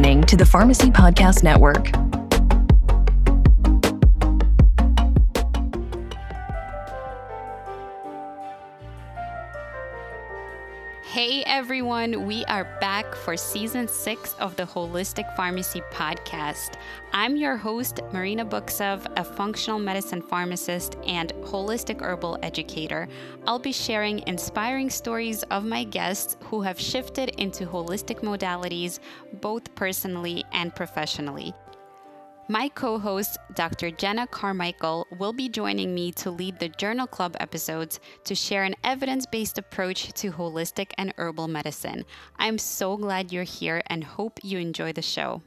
listening to the Pharmacy Podcast Network. Everyone, we are back for season six of the Holistic Pharmacy podcast. I'm your host, Marina Buksov, a functional medicine pharmacist and holistic herbal educator. I'll be sharing inspiring stories of my guests who have shifted into holistic modalities, both personally and professionally. My co host, Dr. Jenna Carmichael, will be joining me to lead the Journal Club episodes to share an evidence based approach to holistic and herbal medicine. I'm so glad you're here and hope you enjoy the show.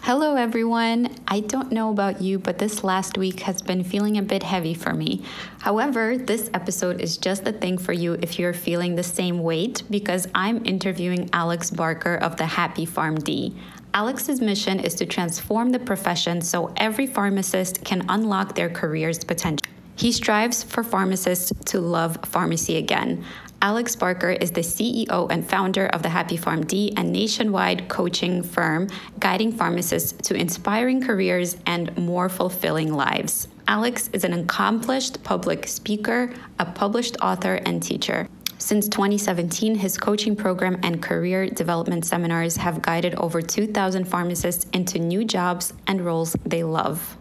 Hello, everyone. I don't know about you, but this last week has been feeling a bit heavy for me. However, this episode is just the thing for you if you're feeling the same weight because I'm interviewing Alex Barker of the Happy Pharm D. Alex's mission is to transform the profession so every pharmacist can unlock their career's potential. He strives for pharmacists to love pharmacy again. Alex Barker is the CEO and founder of the Happy Pharm D, a nationwide coaching firm guiding pharmacists to inspiring careers and more fulfilling lives. Alex is an accomplished public speaker, a published author, and teacher. Since 2017, his coaching program and career development seminars have guided over 2,000 pharmacists into new jobs and roles they love.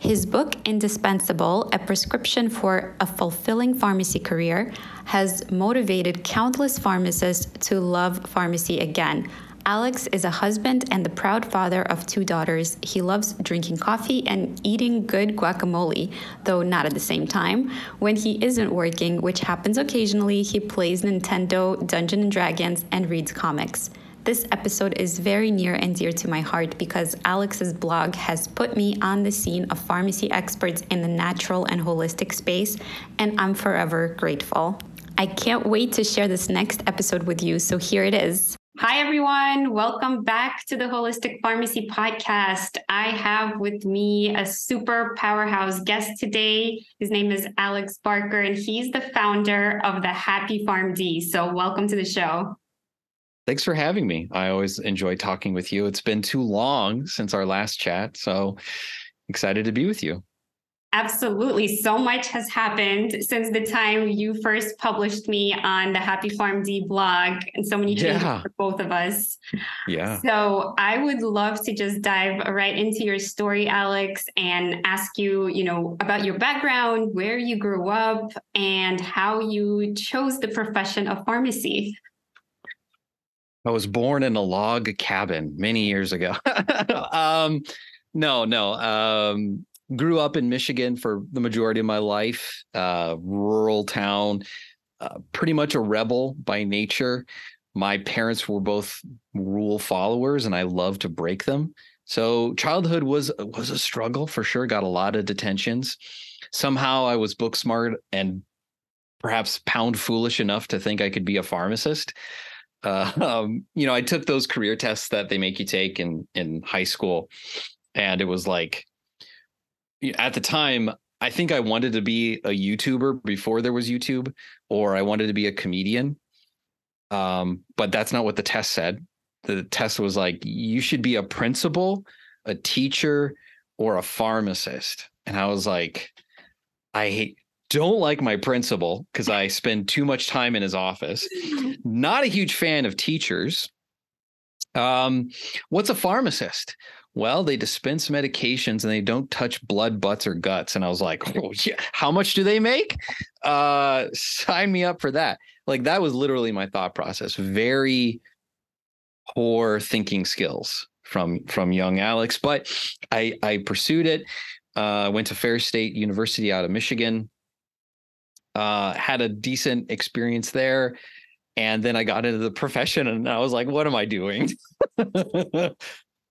His book, Indispensable A Prescription for a Fulfilling Pharmacy Career, has motivated countless pharmacists to love pharmacy again Alex is a husband and the proud father of two daughters. He loves drinking coffee and eating good guacamole, though not at the same time. When he isn't working, which happens occasionally, he plays Nintendo, Dungeons and Dragons, and reads comics. This episode is very near and dear to my heart because Alex's blog has put me on the scene of pharmacy experts in the natural and holistic space, and I'm forever grateful. I can't wait to share this next episode with you, so here it is. Hi, everyone. Welcome back to the Holistic Pharmacy Podcast. I have with me a super powerhouse guest today. His name is Alex Barker, and he's the founder of the Happy Pharm D. So, welcome to the show. Thanks for having me. I always enjoy talking with you. It's been too long since our last chat. So, excited to be with you. Absolutely. So much has happened since the time you first published me on the Happy Pharm D blog, and so many changes yeah. for both of us. Yeah. So I would love to just dive right into your story, Alex, and ask you, you know, about your background, where you grew up, and how you chose the profession of pharmacy. I was born in a log cabin many years ago. um, no, no. Um, grew up in Michigan for the majority of my life, uh, rural town, uh, pretty much a rebel by nature. My parents were both rule followers, and I love to break them. So childhood was was a struggle for sure. Got a lot of detentions. Somehow I was book smart and perhaps pound foolish enough to think I could be a pharmacist. Uh, um, you know, I took those career tests that they make you take in in high school, and it was like at the time, I think I wanted to be a YouTuber before there was YouTube, or I wanted to be a comedian. Um, but that's not what the test said. The test was like, you should be a principal, a teacher, or a pharmacist. And I was like, I don't like my principal because I spend too much time in his office. Not a huge fan of teachers. Um, what's a pharmacist? Well, they dispense medications and they don't touch blood, butts, or guts. And I was like, oh, yeah, how much do they make? Uh, sign me up for that. Like that was literally my thought process. Very poor thinking skills from from young Alex, but I I pursued it. Uh, went to Ferris State University out of Michigan. Uh, had a decent experience there, and then I got into the profession, and I was like, "What am I doing?"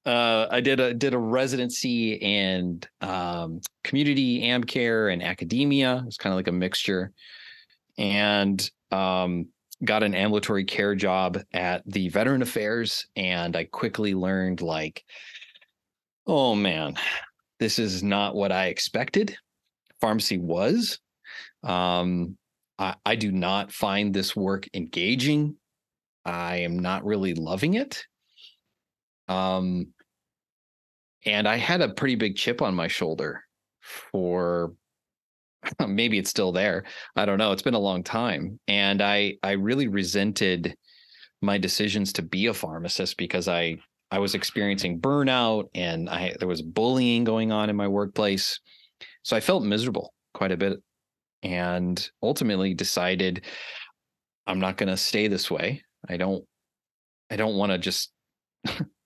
uh, I did a did a residency and um, community am care and academia. It was kind of like a mixture, and um, got an ambulatory care job at the Veteran Affairs. And I quickly learned, like, oh man, this is not what I expected. Pharmacy was. Um, I, I do not find this work engaging. I am not really loving it Um, and I had a pretty big chip on my shoulder for maybe it's still there. I don't know. It's been a long time. And I I really resented my decisions to be a pharmacist because I I was experiencing burnout and I there was bullying going on in my workplace. So I felt miserable quite a bit and ultimately decided I'm not going to stay this way. I don't I don't want to just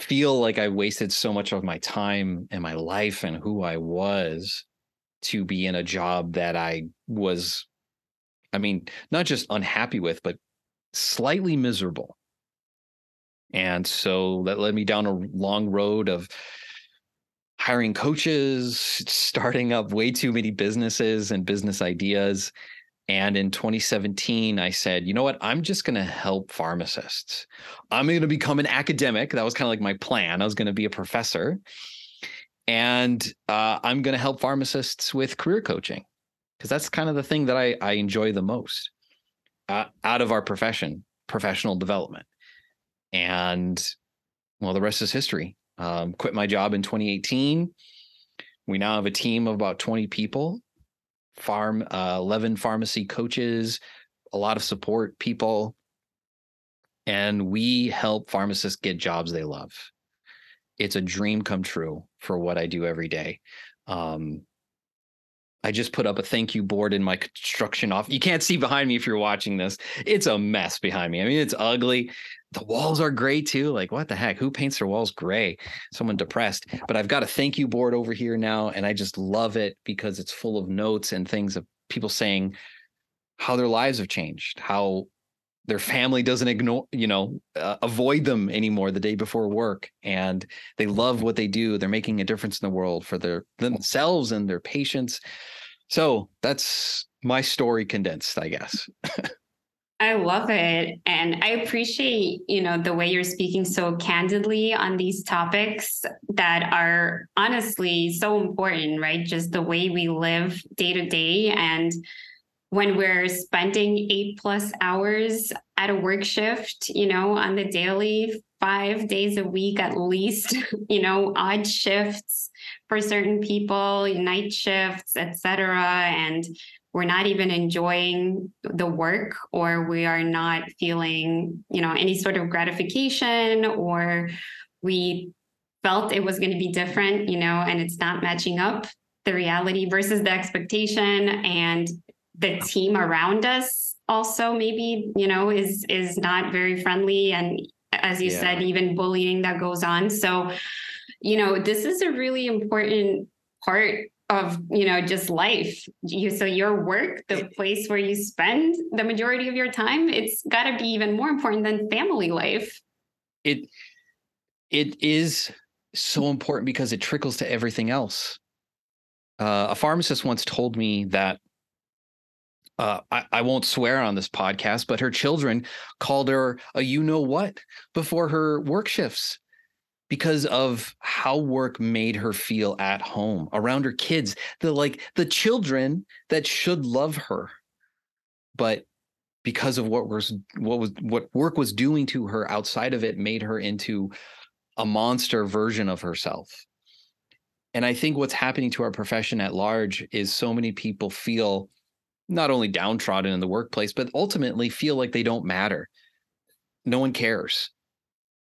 feel like I wasted so much of my time and my life and who I was to be in a job that I was I mean, not just unhappy with, but slightly miserable. And so that led me down a long road of hiring coaches, starting up way too many businesses and business ideas. And in 2017, I said, you know what? I'm just going to help pharmacists. I'm going to become an academic. That was kind of like my plan. I was going to be a professor. And uh, I'm going to help pharmacists with career coaching because that's kind of the thing that I, I enjoy the most uh, out of our profession, professional development. And well, the rest is history. Um, quit my job in 2018. We now have a team of about 20 people, farm, uh, 11 pharmacy coaches, a lot of support people. And we help pharmacists get jobs they love. It's a dream come true for what I do every day. Um, I just put up a thank you board in my construction office. You can't see behind me if you're watching this. It's a mess behind me. I mean, it's ugly. The walls are gray too. Like, what the heck? Who paints their walls gray? Someone depressed. But I've got a thank you board over here now, and I just love it because it's full of notes and things of people saying how their lives have changed, how their family doesn't ignore, you know, uh, avoid them anymore the day before work, and they love what they do. They're making a difference in the world for their themselves and their patients. So that's my story condensed, I guess. I love it. And I appreciate, you know, the way you're speaking so candidly on these topics that are honestly so important, right? Just the way we live day to day. And when we're spending eight plus hours at a work shift, you know, on the daily, five days a week at least, you know, odd shifts for certain people, night shifts, etc. And we're not even enjoying the work or we are not feeling, you know, any sort of gratification or we felt it was going to be different, you know, and it's not matching up the reality versus the expectation and the team around us also maybe, you know, is is not very friendly and as you yeah. said even bullying that goes on. So you know, this is a really important part of you know just life. You so your work the place where you spend the majority of your time it's got to be even more important than family life. It it is so important because it trickles to everything else. Uh, a pharmacist once told me that uh, I, I, won't swear on this podcast, but her children called her a you know what before her work shifts because of how work made her feel at home around her kids the like the children that should love her. But because of what was what was what work was doing to her outside of it made her into a monster version of herself. And i think what's happening to our profession at large is so many people feel not only downtrodden in the workplace but ultimately feel like they don't matter. No one cares.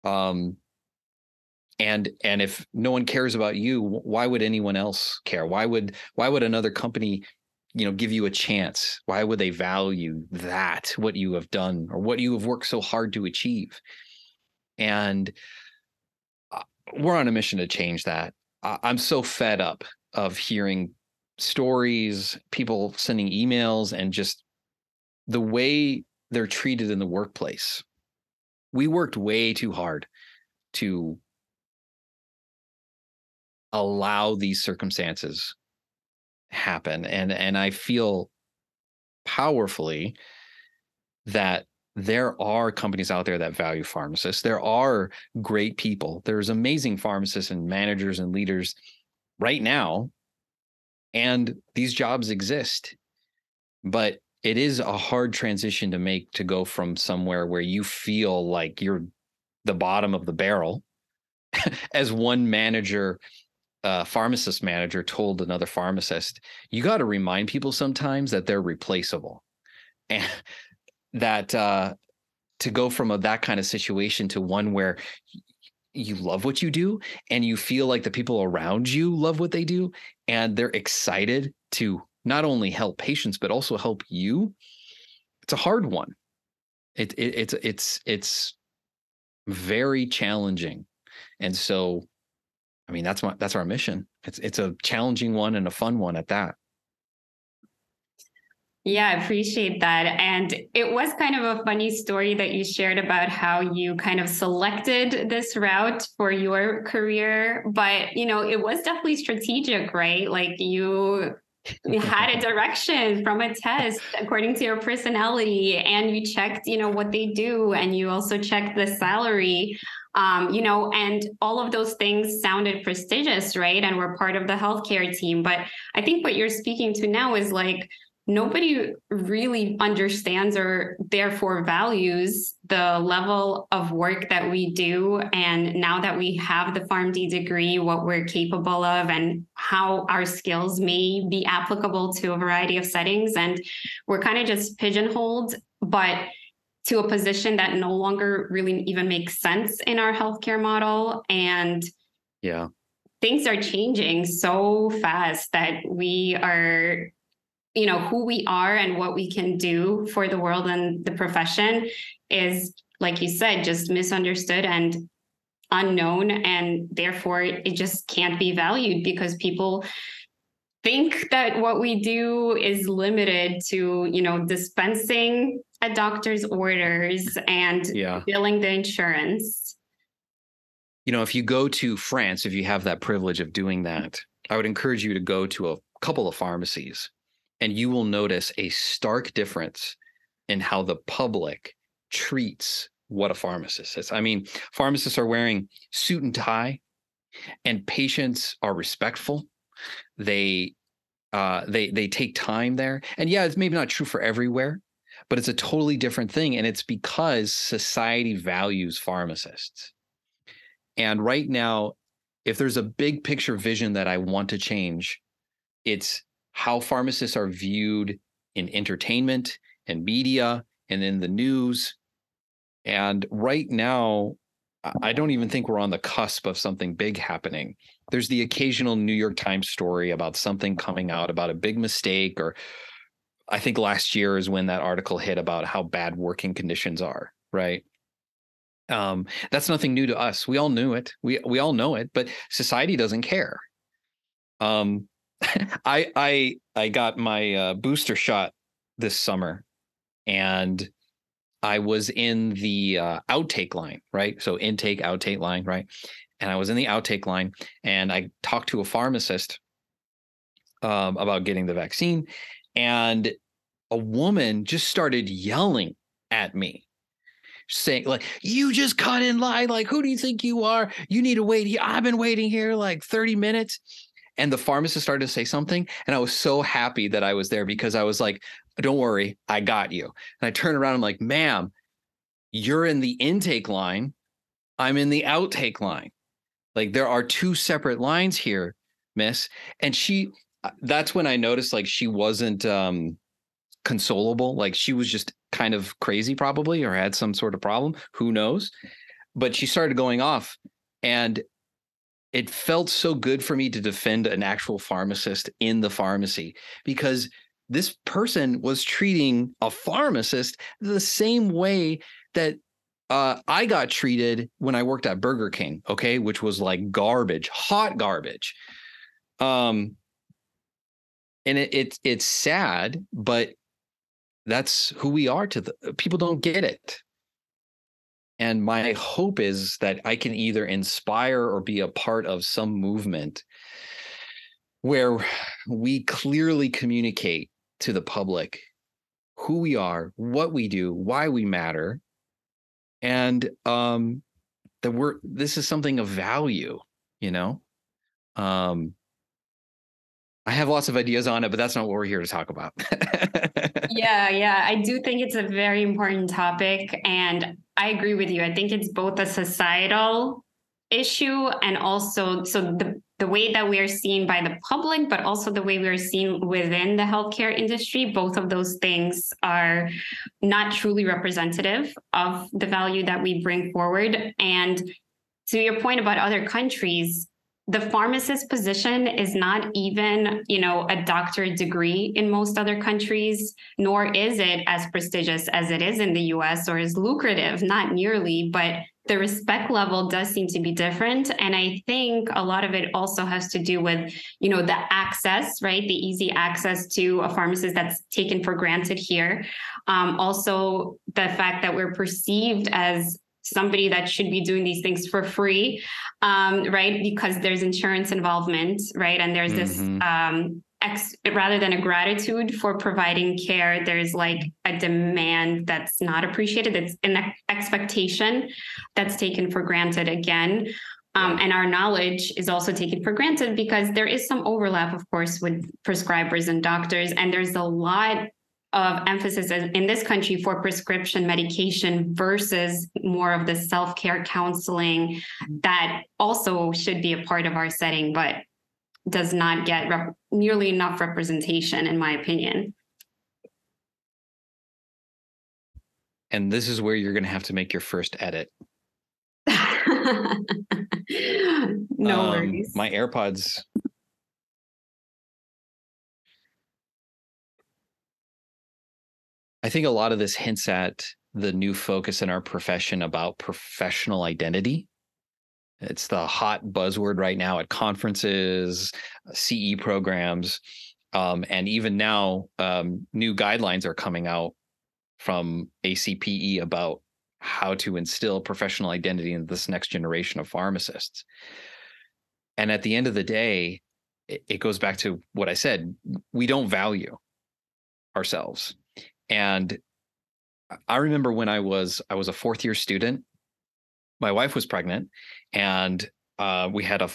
Um and and if no one cares about you why would anyone else care? Why would why would another company you know give you a chance? Why would they value that what you have done or what you have worked so hard to achieve? And uh, we're on a mission to change that. I'm so fed up of hearing stories people sending emails and just the way they're treated in the workplace. We worked way too hard to allow these circumstances happen and and i feel powerfully that there are companies out there that value pharmacists there are great people there's amazing pharmacists and managers and leaders right now and these jobs exist but it is a hard transition to make to go from somewhere where you feel like you're the bottom of the barrel. As one manager, uh, pharmacist manager told another pharmacist, you got to remind people sometimes that they're replaceable. And that uh, to go from a, that kind of situation to one where you love what you do and you feel like the people around you love what they do and they're excited to not only help patients but also help you it's a hard one it, it it's it's it's very challenging and so i mean that's my that's our mission it's it's a challenging one and a fun one at that yeah, I appreciate that. And it was kind of a funny story that you shared about how you kind of selected this route for your career. But, you know, it was definitely strategic, right? Like you you had a direction from a test according to your personality and you checked you know what they do and you also checked the salary um, you know and all of those things sounded prestigious right and we're part of the healthcare team but i think what you're speaking to now is like nobody really understands or therefore values the level of work that we do. And now that we have the PharmD degree, what we're capable of and how our skills may be applicable to a variety of settings. And we're kind of just pigeonholed, but to a position that no longer really even makes sense in our healthcare model. And yeah. Things are changing so fast that we are you know who we are and what we can do for the world and the profession is like you said just misunderstood and unknown and therefore it just can't be valued because people think that what we do is limited to you know dispensing a doctor's orders and yeah. billing the insurance you know if you go to france if you have that privilege of doing that i would encourage you to go to a couple of pharmacies and you will notice a stark difference in how the public treats what a pharmacist is. I mean, pharmacists are wearing suit and tie, and patients are respectful. They uh, they they take time there, and yeah, it's maybe not true for everywhere, but it's a totally different thing, and it's because society values pharmacists. And right now, if there's a big picture vision that I want to change, it's how pharmacists are viewed in entertainment and media and in the news. And right now, I don't even think we're on the cusp of something big happening. There's the occasional New York Times story about something coming out about a big mistake, or I think last year is when that article hit about how bad working conditions are, right? Um, that's nothing new to us. We all knew it. We we all know it, but society doesn't care. Um, I I I got my uh, booster shot this summer, and I was in the uh, outtake line, right? So intake, outtake line, right? And I was in the outtake line, and I talked to a pharmacist um, about getting the vaccine, and a woman just started yelling at me saying like you just cut in line like who do you think you are? You need to wait here i've been waiting here like 30 minutes. And the pharmacist started to say something and i was so happy that i was there because i was like don't worry i got you. And i turn around i'm like ma'am you're in the intake line i'm in the outtake line like there are two separate lines here miss and she uh, that's when i noticed like she wasn't um consolable like she was just kind of crazy probably or had some sort of problem who knows? But she started going off and it felt so good for me to defend an actual pharmacist in the pharmacy because this person was treating a pharmacist the same way that uh, I got treated when I worked at Burger King, okay, which was like garbage, hot garbage. Um, and it, it it's sad, but that's who we are to the people don't get it. And my hope is that I can either inspire or be a part of some movement where we clearly communicate to the public who we are, what we do, why we matter, and um, that we're this is something of value, you know. Um, I have lots of ideas on it, but that's not what we're here to talk about. yeah, yeah, I do think it's a very important topic, and I agree with you. I think it's both a societal issue and also so the the way that we are seen by the public but also the way we are seen within the healthcare industry both of those things are not truly representative of the value that we bring forward. And to your point about other countries the pharmacist position is not even you know a doctorate degree in most other countries nor is it as prestigious as it is in the US or as lucrative not nearly but the respect level does seem to be different. And i think a lot of it also has to do with you know the access right? The easy access to a pharmacist that's taken for granted here. Um, also the fact that we're perceived as somebody that should be doing these things for free, um, right? Because there's insurance involvement, right? And there's mm-hmm. this um, ex- rather than a gratitude for providing care, there's like a demand that's not appreciated. It's an expectation that's taken for granted again. Um, and our knowledge is also taken for granted because there is some overlap, of course, with prescribers and doctors. And there's a lot of emphasis in this country for prescription medication versus more of the self-care counseling that also should be a part of our setting but does not get rep- nearly enough representation in my opinion. And this is where you're going to have to make your first edit. No um, worries. my airpods I think a lot of this hints at the new focus in our profession about professional identity. It's the hot buzzword right now at conferences, CE programs, um, and even now, um, new guidelines are coming out from ACPE about how to instill professional identity in this next generation of pharmacists. And at the end of the day, it, it goes back to what I said: we don't value ourselves and I remember when I was I was a fourth year student, my wife was pregnant, and uh, we had a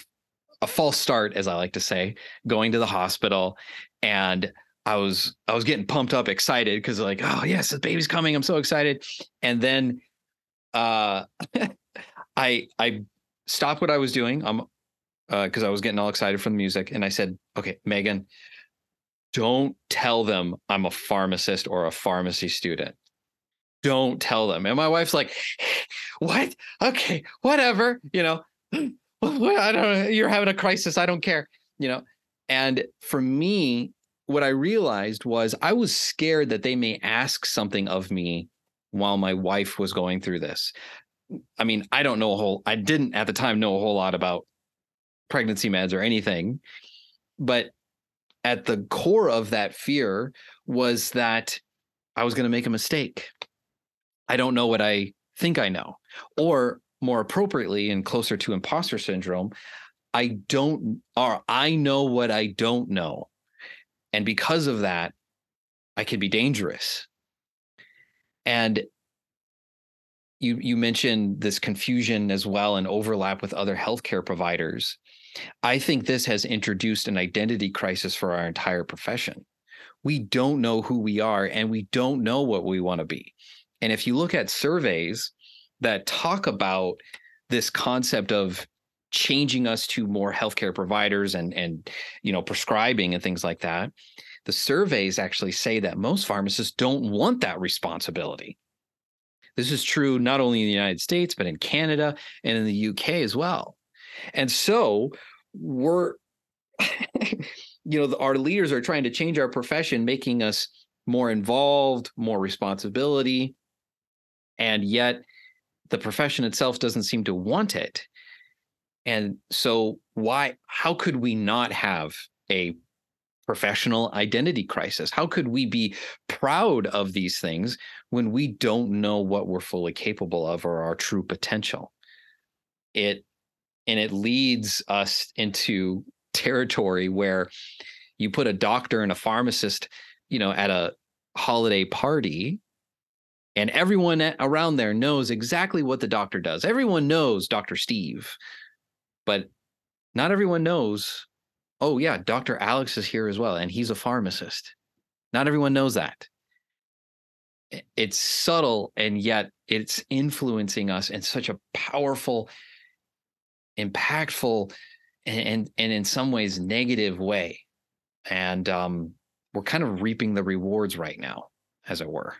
a false start, as I like to say, going to the hospital, and I was I was getting pumped up, excited because like, oh yes, the baby's coming. I'm so excited. And then uh I I stopped what I was doing. I'm because uh, I was getting all excited from the music, and I said, okay, Megan, don't tell them I'm a pharmacist or a pharmacy student. Don't tell them. And my wife's like, what? Okay, whatever. You know, I don't know. You're having a crisis. I don't care. You know, and for me, what I realized was I was scared that they may ask something of me while my wife was going through this. I mean, I don't know a whole, I didn't at the time know a whole lot about pregnancy meds or anything, but at the core of that fear was that I was going to make a mistake. I don't know what I think I know. Or more appropriately and closer to imposter syndrome, I don't or I know what I don't know. And because of that, I can be dangerous. And you you mentioned this confusion as well and overlap with other healthcare providers. I think this has introduced an identity crisis for our entire profession. We don't know who we are and we don't know what we want to be. And if you look at surveys that talk about this concept of changing us to more healthcare providers and and you know prescribing and things like that the surveys actually say that most pharmacists don't want that responsibility this is true not only in the united states but in canada and in the uk as well and so we're, you know, our leaders are trying to change our profession, making us more involved, more responsibility. And yet the profession itself doesn't seem to want it. And so, why, how could we not have a professional identity crisis? How could we be proud of these things when we don't know what we're fully capable of or our true potential? It and it leads us into territory where you put a doctor and a pharmacist you know at a holiday party and everyone around there knows exactly what the doctor does. Everyone knows dr steve but not everyone knows oh yeah dr alex is here as well and he's a pharmacist. Not everyone knows that. It's subtle and yet it's influencing us in such a powerful impactful and and, and in some ways negative way. And um, we're kind of reaping the rewards right now as it were.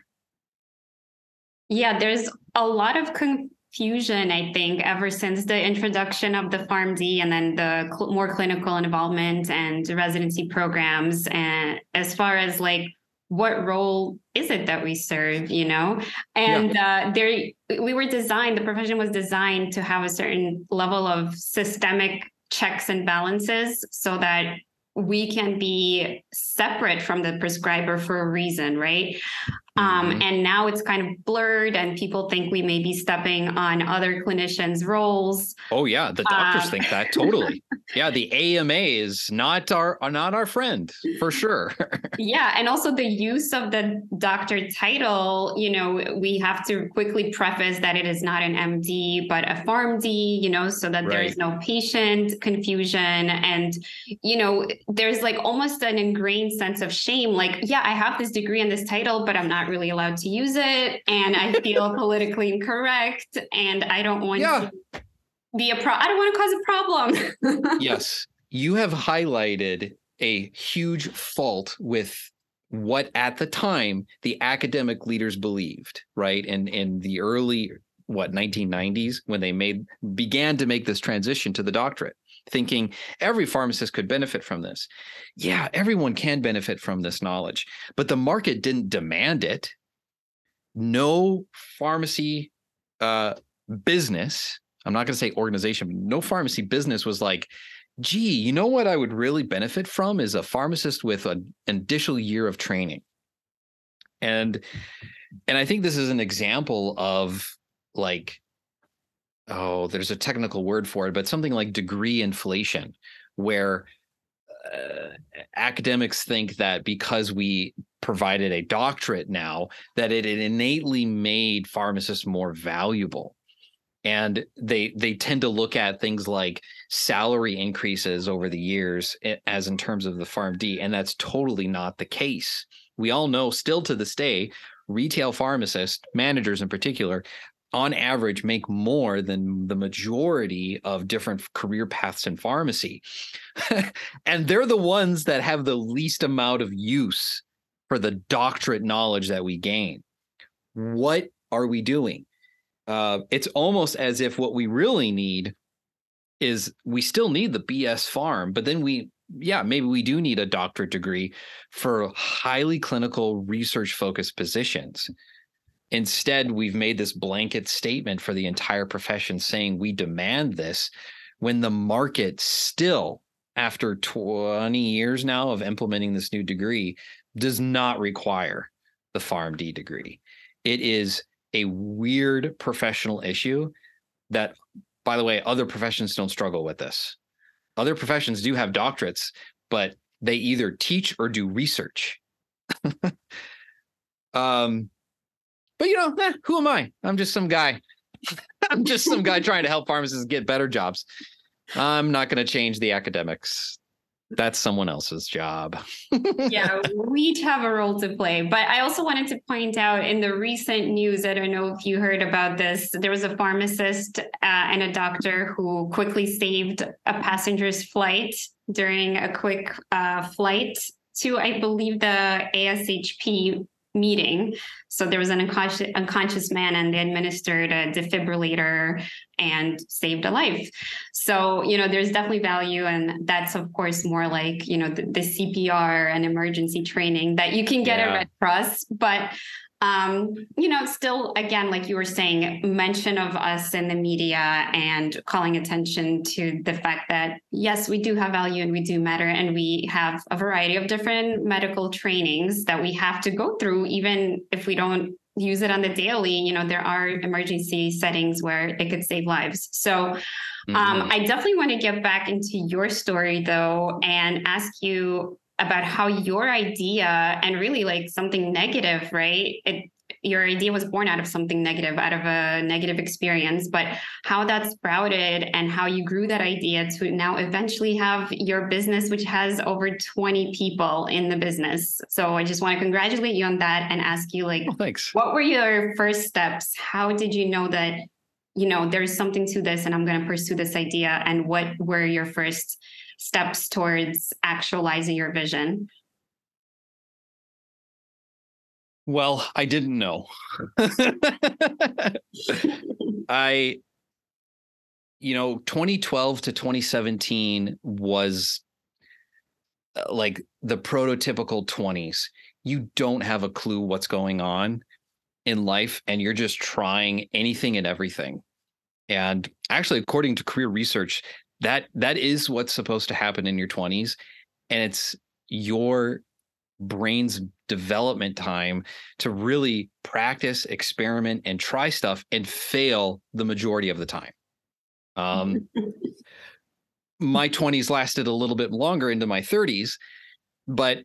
Yeah there's a lot of confusion i think ever since the introduction of the pharmd and then the cl- more clinical involvement and residency programs and as far as like what role is it that we serve you know and yeah. uh, there we were designed the profession was designed to have a certain level of systemic checks and balances so that we can be separate from the prescriber for a reason right um, mm-hmm. and now it's kind of blurred, and people think we may be stepping on other clinicians' roles. Oh yeah, the doctors uh, think that totally. yeah, the AMA is not our not our friend for sure. yeah, and also the use of the doctor title. You know, we have to quickly preface that it is not an MD but a PharmD. You know, so that right. there is no patient confusion, and you know, there's like almost an ingrained sense of shame. Like, yeah, I have this degree and this title, but I'm not really allowed to use it and I feel politically incorrect and I don't want yeah. to be a pro I don't want to cause a problem. yes. You have highlighted a huge fault with what at the time the academic leaders believed, right? And in the early what 1990s when they made began to make this transition to the doctorate thinking every pharmacist could benefit from this. Yeah, everyone can benefit from this knowledge, but the market didn't demand it. No pharmacy uh, business, I'm not going to say organization, no pharmacy business was like, gee, you know what I would really benefit from is a pharmacist with an additional year of training. And and I think this is an example of like oh, there's a technical word for it, but something like degree inflation, where uh, academics think that because we provided a doctorate now, that it, it innately made pharmacists more valuable. And they they tend to look at things like salary increases over the years as in terms of the PharmD, and that's totally not the case. We all know, still to this day, retail pharmacists, managers in particular, on average make more than the majority of different career paths in pharmacy. and they're the ones that have the least amount of use for the doctorate knowledge that we gain. What are we doing? Uh, it's almost as if what we really need is we still need the BS Pharm, but then we, yeah, maybe we do need a doctorate degree for highly clinical research focused positions. Instead, we've made this blanket statement for the entire profession saying we demand this when the market still, after 20 years now of implementing this new degree, does not require the PharmD degree. It is a weird professional issue that, by the way, other professions don't struggle with this. Other professions do have doctorates, but they either teach or do research. um, but you know, eh, who am I? I'm just some guy. I'm just some guy trying to help pharmacists get better jobs. I'm not going to change the academics. That's someone else's job. yeah, we each have a role to play. But I also wanted to point out in the recent news, I don't know if you heard about this, there was a pharmacist uh, and a doctor who quickly saved a passenger's flight during a quick uh, flight to, I believe, the ASHP meeting. So there was an unconscious, unconscious man, and they administered a defibrillator and saved a life. So, you know, there's definitely value. And that's, of course, more like, you know, the, the CPR and emergency training that you can get yeah. at Red Cross. But um, you know, still, again, like you were saying, mention of us in the media and calling attention to the fact that, yes, we do have value and we do matter. And we have a variety of different medical trainings that we have to go through, even if we don't use it on the daily. You know, there are emergency settings where it could save lives. So, um, mm-hmm. I definitely want to get back into your story, though, and ask you about how your idea and really like something negative, right? It your idea was born out of something negative, out of a negative experience, but how that sprouted and how you grew that idea to now eventually have your business, which has over 20 people in the business. So I just want to congratulate you on that and ask you, like, oh, thanks. What were your first steps? How did you know that, you know, there's something to this and I'm going to pursue this idea? And what were your first steps towards actualizing your vision? Well, I didn't know. I, you know, 2012 to 2017 was uh, like the prototypical 20s. You don't have a clue what's going on in life, and you're just trying anything and everything. And actually, according to career research, that that is what's supposed to happen in your 20s, and it's your brain's development time to really practice, experiment, and try stuff and fail the majority of the time. Um, my 20s lasted a little bit longer into my 30s, but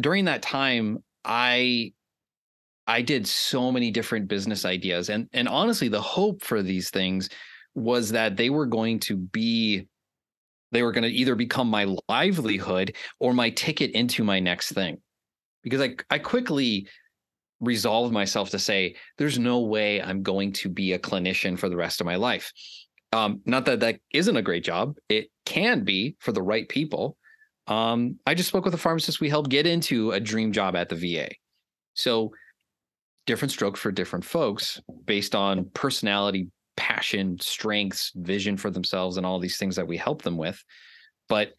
during that time, I I did so many different business ideas, and and honestly, the hope for these things was that they were going to be they were going to either become my livelihood or my ticket into my next thing. Because I, I quickly resolved myself to say, there's no way I'm going to be a clinician for the rest of my life. Um, not that that isn't a great job, it can be for the right people. Um, I just spoke with a pharmacist we helped get into a dream job at the VA. So, different stroke for different folks based on personality, passion, strengths, vision for themselves, and all these things that we help them with. But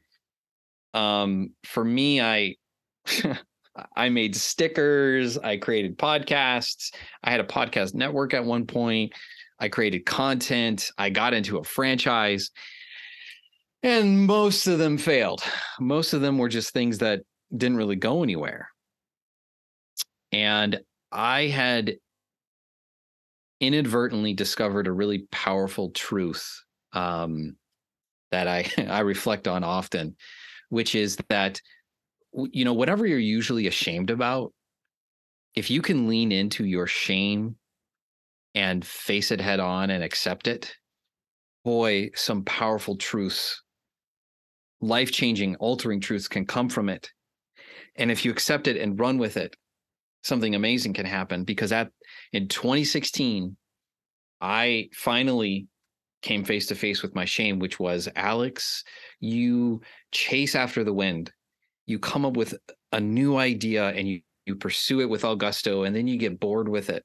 um, for me, I I made stickers, I created podcasts, I had a podcast network at one point, I created content, I got into a franchise. And most of them failed. Most of them were just things that didn't really go anywhere. And I had inadvertently discovered a really powerful truth um, that I I reflect on often, which is that you know whatever you're usually ashamed about, if you can lean into your shame and face it head on and accept it, boy, some powerful truths, life changing, altering truths can come from it. And if you accept it and run with it, something amazing can happen because at in 2016 i finally came face to face with my shame which was alex you chase after the wind. You come up with a new idea and you you pursue it with all gusto and then you get bored with it.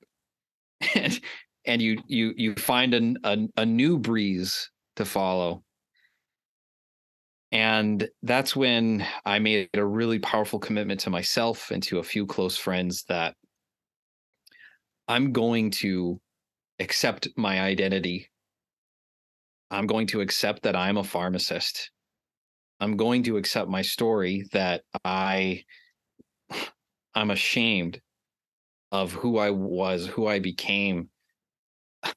And and you you you find an, a, a new breeze to follow. And that's when I made a really powerful commitment to myself and to a few close friends that I'm going to accept my identity. I'm going to accept that I'm a pharmacist. I'm going to accept my story that I I'm ashamed of who I was, who I became,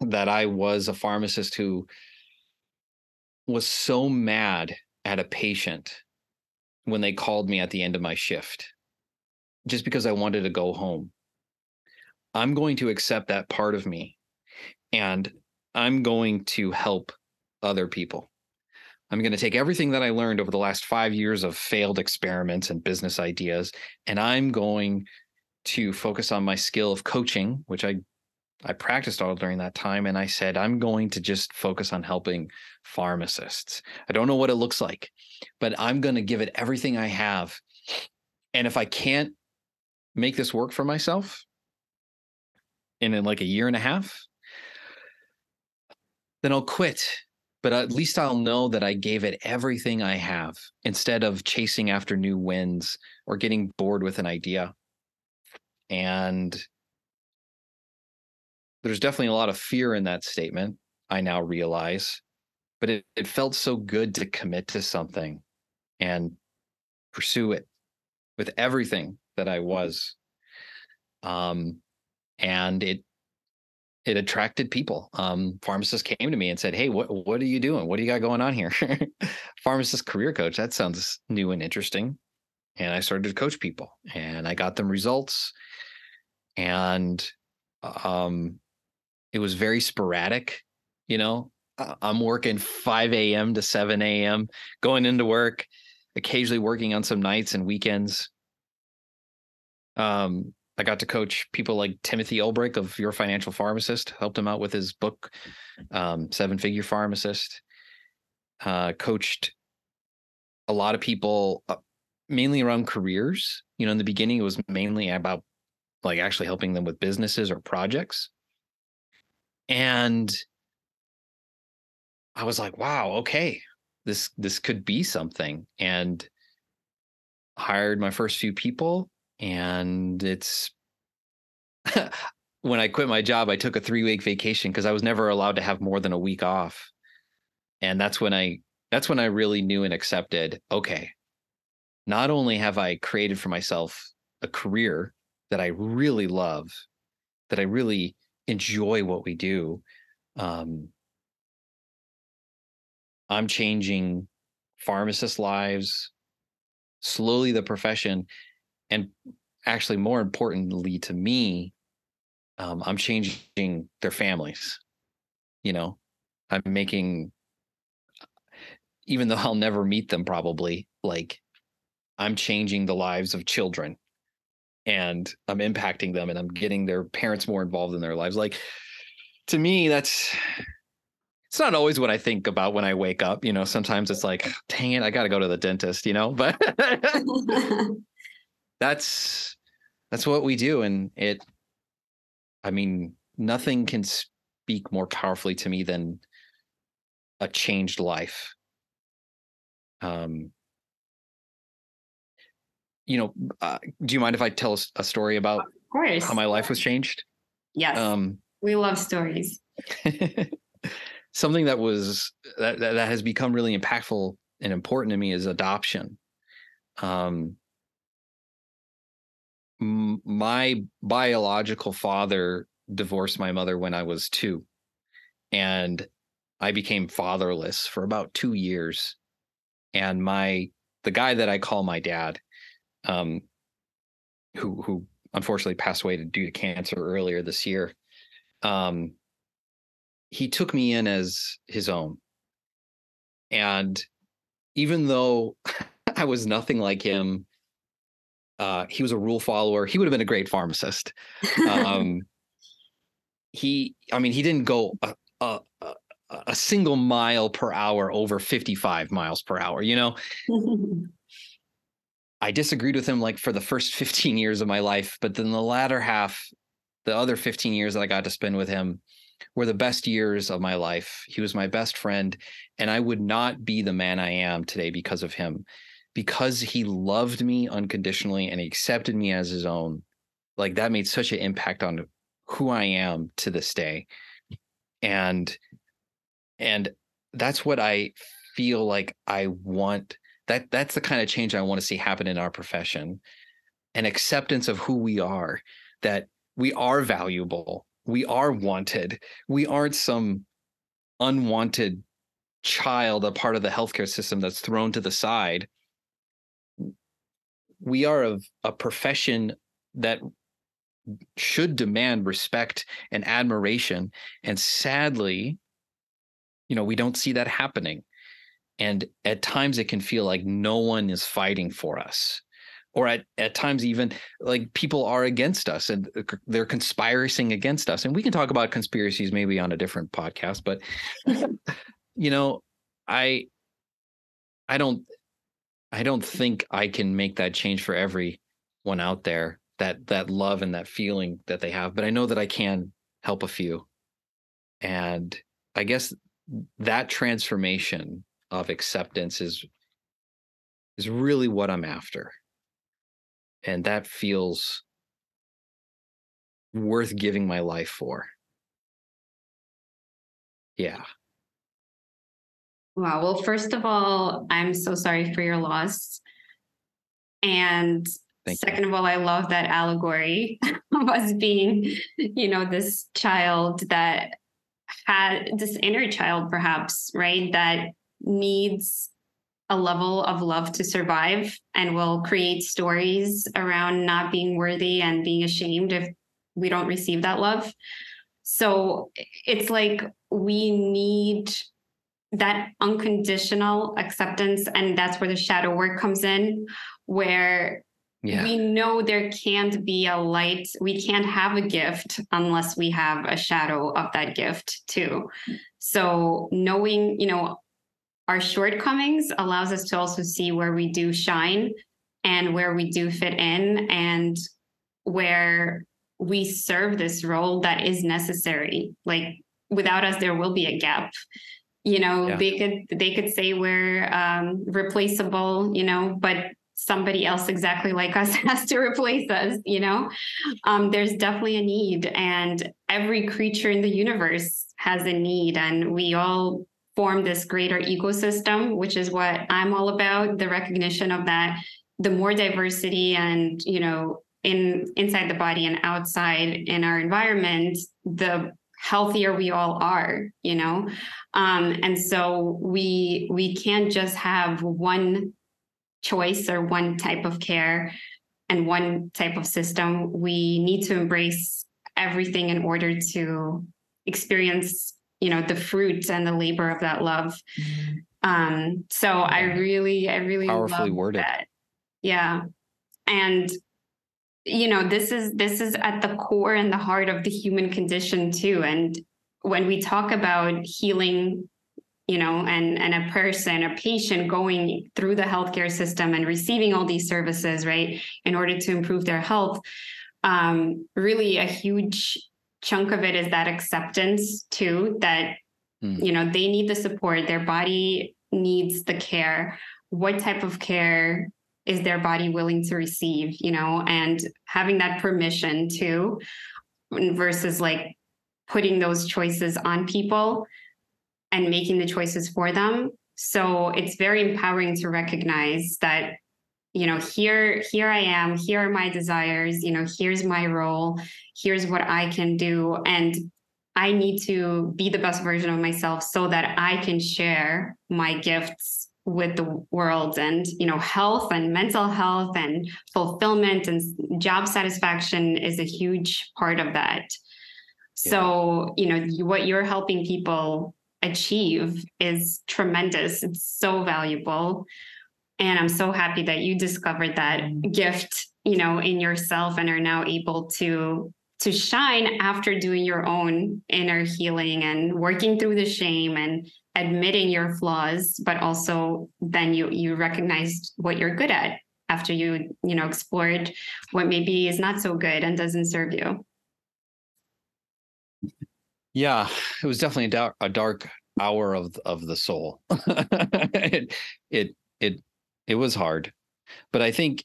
that I was a pharmacist who was so mad at a patient when they called me at the end of my shift just because I wanted to go home. I'm going to accept that part of me and I'm going to help other people. I'm going to take everything that I learned over the last five years of failed experiments and business ideas, and I'm going to focus on my skill of coaching, which I I practiced all during that time and I said, I'm going to just focus on helping pharmacists. I don't know what it looks like, but I'm going to give it everything I have. And if I can't make this work for myself in, in like a year and a half, then I'll quit. But at least I'll know that I gave it everything I have instead of chasing after new wins or getting bored with an idea. And there's definitely a lot of fear in that statement. I now realize, but it, it felt so good to commit to something and pursue it with everything that I was. Um, and it it attracted people. Um, pharmacists came to me and said, "Hey, what what are you doing? What do you got going on here?" Pharmacist career coach. That sounds new and interesting. And I started to coach people, and I got them results. And um, it was very sporadic. You know, I'm working 5 a.m. to 7 a.m., going into work, occasionally working on some nights and weekends. Um, I got to coach people like Timothy Ulbrich of Your Financial Pharmacist, helped him out with his book, um, Seven Figure Pharmacist. Uh, coached a lot of people, uh, mainly around careers. You know, in the beginning, it was mainly about like actually helping them with businesses or projects. And I was like, wow, okay, this this could be something. And hired my first few people and it's when I quit my job, I took a three week vacation because I was never allowed to have more than a week off. And that's when I that's when I really knew and accepted, okay, not only have I created for myself a career that I really love, that I really enjoy what we do, um, I'm changing pharmacist lives, slowly the profession, and actually more importantly to me, um, I'm changing their families. You know, I'm making, even though I'll never meet them probably, like I'm changing the lives of children and I'm impacting them and I'm getting their parents more involved in their lives. Like to me, that's it's not always what I think about when I wake up. You know, sometimes it's like, dang it, I got to go to the dentist, you know, but that's, that's what we do. And it, I mean, nothing can speak more powerfully to me than a changed life. Um, you know, uh, do you mind if I tell a story about of course. how my life was changed? Yes. Um, we love stories. something that was that, that has become really impactful and important to me is adoption. Um, my biological father divorced my mother when I was two, and I became fatherless for about two years. And my the guy that I call my dad, um, who who unfortunately passed away due to cancer earlier this year, um, he took me in as his own. And even though I was nothing like him, uh, he was a rule follower. He would have been a great pharmacist. Um, he, I mean, he didn't go a, a, a, single mile per hour over 55 miles per hour, you know? I disagreed with him like for the first 15 years of my life, but then the latter half, the other 15 years that I got to spend with him, were the best years of my life. He was my best friend, and I would not be the man I am today because of him. Because he loved me unconditionally and he accepted me as his own. Like that made such an impact on who I am to this day. And and that's what I feel like I want that that's the kind of change I want to see happen in our profession. An acceptance of who we are, that we are valuable, we are wanted. We aren't some unwanted child, a part of the healthcare system that's thrown to the side. We are of a profession that should demand respect and admiration. And sadly, you know, we don't see that happening. And at times it can feel like no one is fighting for us or at, at times even like people are against us and uh, they're conspiring against us and we can talk about conspiracies maybe on a different podcast but you know i i don't i don't think i can make that change for everyone out there that that love and that feeling that they have but i know that i can help a few. And i guess that transformation of acceptance is is really what i'm after. And that feels worth giving my life for. Yeah wow well first of all i'm so sorry for your loss and Thank second you. of all i love that allegory of us being you know this child that had this inner child perhaps right that needs a level of love to survive and will create stories around not being worthy and being ashamed if we don't receive that love. So it's like we need that unconditional acceptance. And that's where the shadow work comes in, where yeah. we know there can't be a light. We can't have a gift unless we have a shadow of that gift too. So knowing, you know, our shortcomings allows us to also see where we do shine and where we do fit in and where we serve this role that is necessary. Like without us, there will be a gap. You know, yeah. they could they could say we're um, replaceable. You know, but somebody else exactly like us has to replace us. You know, um, there's definitely a need, and every creature in the universe has a need, and we all form this greater ecosystem, which is what I'm all about. The recognition of that the more diversity and you know in inside the body and outside in our environment, the healthier we all are, you know? Um, and so we we can't just have one choice or one type of care and one type of system. We need to embrace everything in order to experience, you know, the fruit and the labor of that love. Mm-hmm. Um, so I really, I really powerfully love worded. that. Yeah. And you know this is this is at the core and the heart of the human condition too and when we talk about healing you know and and a person a patient going through the healthcare system and receiving all these services right in order to improve their health um, really a huge chunk of it is that acceptance too that mm. you know they need the support their body needs the care what type of care is their body willing to receive you know and having that permission too versus like putting those choices on people and making the choices for them. So it's very empowering to recognize that you know here here i am here are my desires you know here's my role here's what i can do and i need to be the best version of myself so that i can share my gifts with the world and you know health and mental health and fulfillment and job satisfaction is a huge part of that. Yeah. so you know what you're helping people achieve is tremendous. It's so valuable. And i'm so happy that you discovered that mm-hmm. gift you know in yourself and are now able to to shine after doing your own inner healing and working through the shame and admitting your flaws but also then you you recognized what you're good at after you you know explored what maybe is not so good and doesn't serve you. Yeah it was definitely a dark, a dark hour of of the soul. It it it it was hard but i think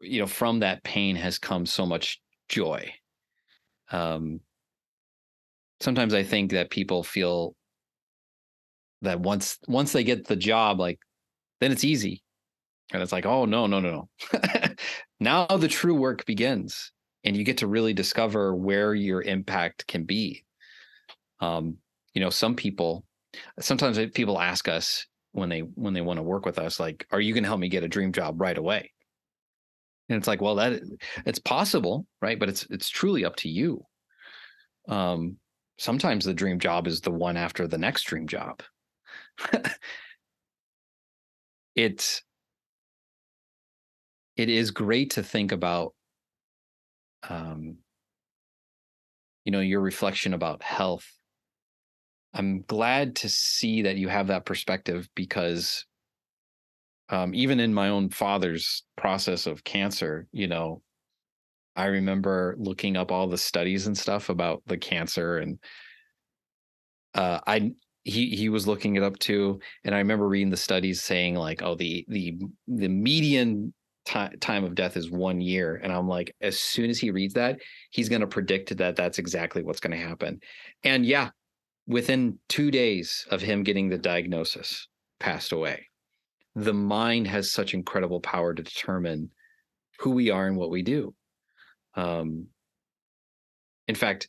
you know from that pain has come so much joy. Um sometimes i think that people feel that once once they get the job like then it's easy. And it's like oh no no no no. Now the true work begins and you get to really discover where your impact can be. Um you know some people sometimes people ask us when they when they want to work with us like are you going to help me get a dream job right away? And it's like well that it's possible right? But it's it's truly up to you. Um sometimes the dream job is the one after the next dream job it's it is great to think about um you know your reflection about health. I'm glad to see that you have that perspective because um even in my own father's process of cancer you know i remember looking up all the studies and stuff about the cancer and uh, I he he was looking it up too and i remember reading the studies saying like oh the the the median t- time of death is one year and i'm like as soon as he reads that he's going to predict that that's exactly what's going to happen. And yeah within two days of him getting the diagnosis passed away. The mind has such incredible power to determine who we are and what we do. Um in fact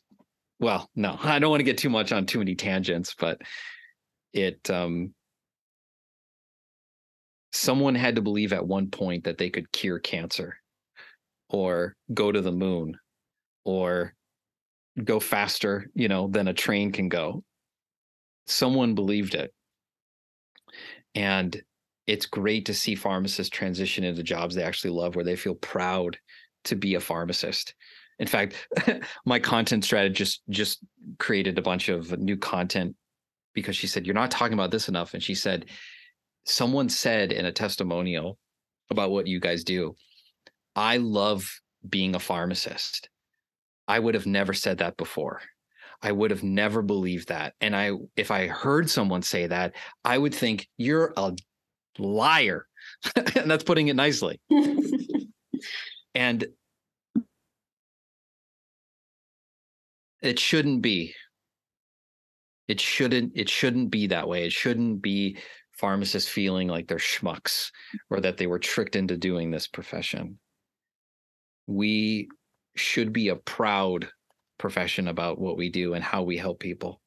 well, no, I don't want to get too much on too many tangents, but it um someone had to believe at one point that they could cure cancer or go to the moon or go faster, you know, than a train can go. Someone believed it. And it's great to see pharmacists transition into jobs they actually love where they feel proud to be a pharmacist. In fact, my content strategist just created a bunch of new content because she said, You're not talking about this enough. And she said, Someone said in a testimonial about what you guys do, I love being a pharmacist. I would have never said that before. I would have never believed that. And I if I heard someone say that, I would think you're a liar. and that's putting it nicely. and it shouldn't be. It shouldn't it shouldn't be that way. It shouldn't be pharmacists feeling like they're schmucks or that they were tricked into doing this profession. We should be a proud profession about what we do and how we help people.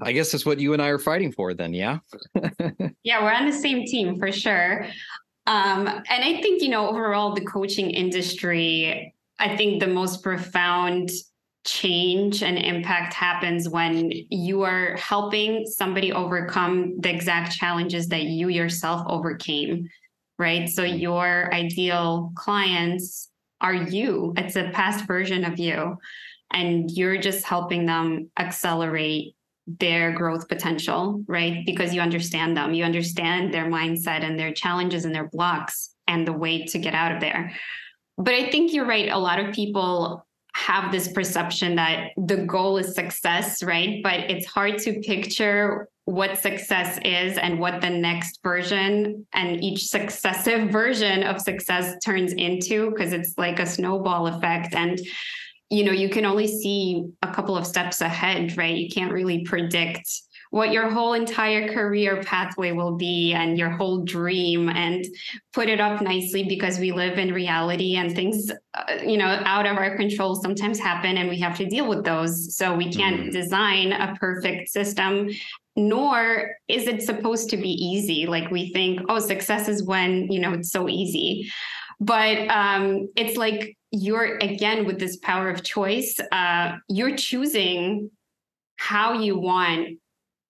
I guess that's what you and I are fighting for then, yeah? yeah, we're on the same team for sure. Um, and I think, you know, overall, the coaching industry, I think the most profound change and impact happens when you are helping somebody overcome the exact challenges that you yourself overcame, right? So mm. your ideal clients are you, it's a past version of you. And you're just helping them accelerate their growth potential, right? Because you understand them, you understand their mindset and their challenges and their blocks and the way to get out of there. But I think you're right. A lot of people have this perception that the goal is success, right? But it's hard to picture what success is and what the next version and each successive version of success turns into because it's like a snowball effect and you know you can only see a couple of steps ahead right you can't really predict what your whole entire career pathway will be and your whole dream and put it up nicely because we live in reality and things uh, you know out of our control sometimes happen and we have to deal with those. So we can't mm. design a perfect system nor is it supposed to be easy. Like we think oh success is when you know it's so easy. But um, it's like you're again with this power of choice uh, you're choosing how you want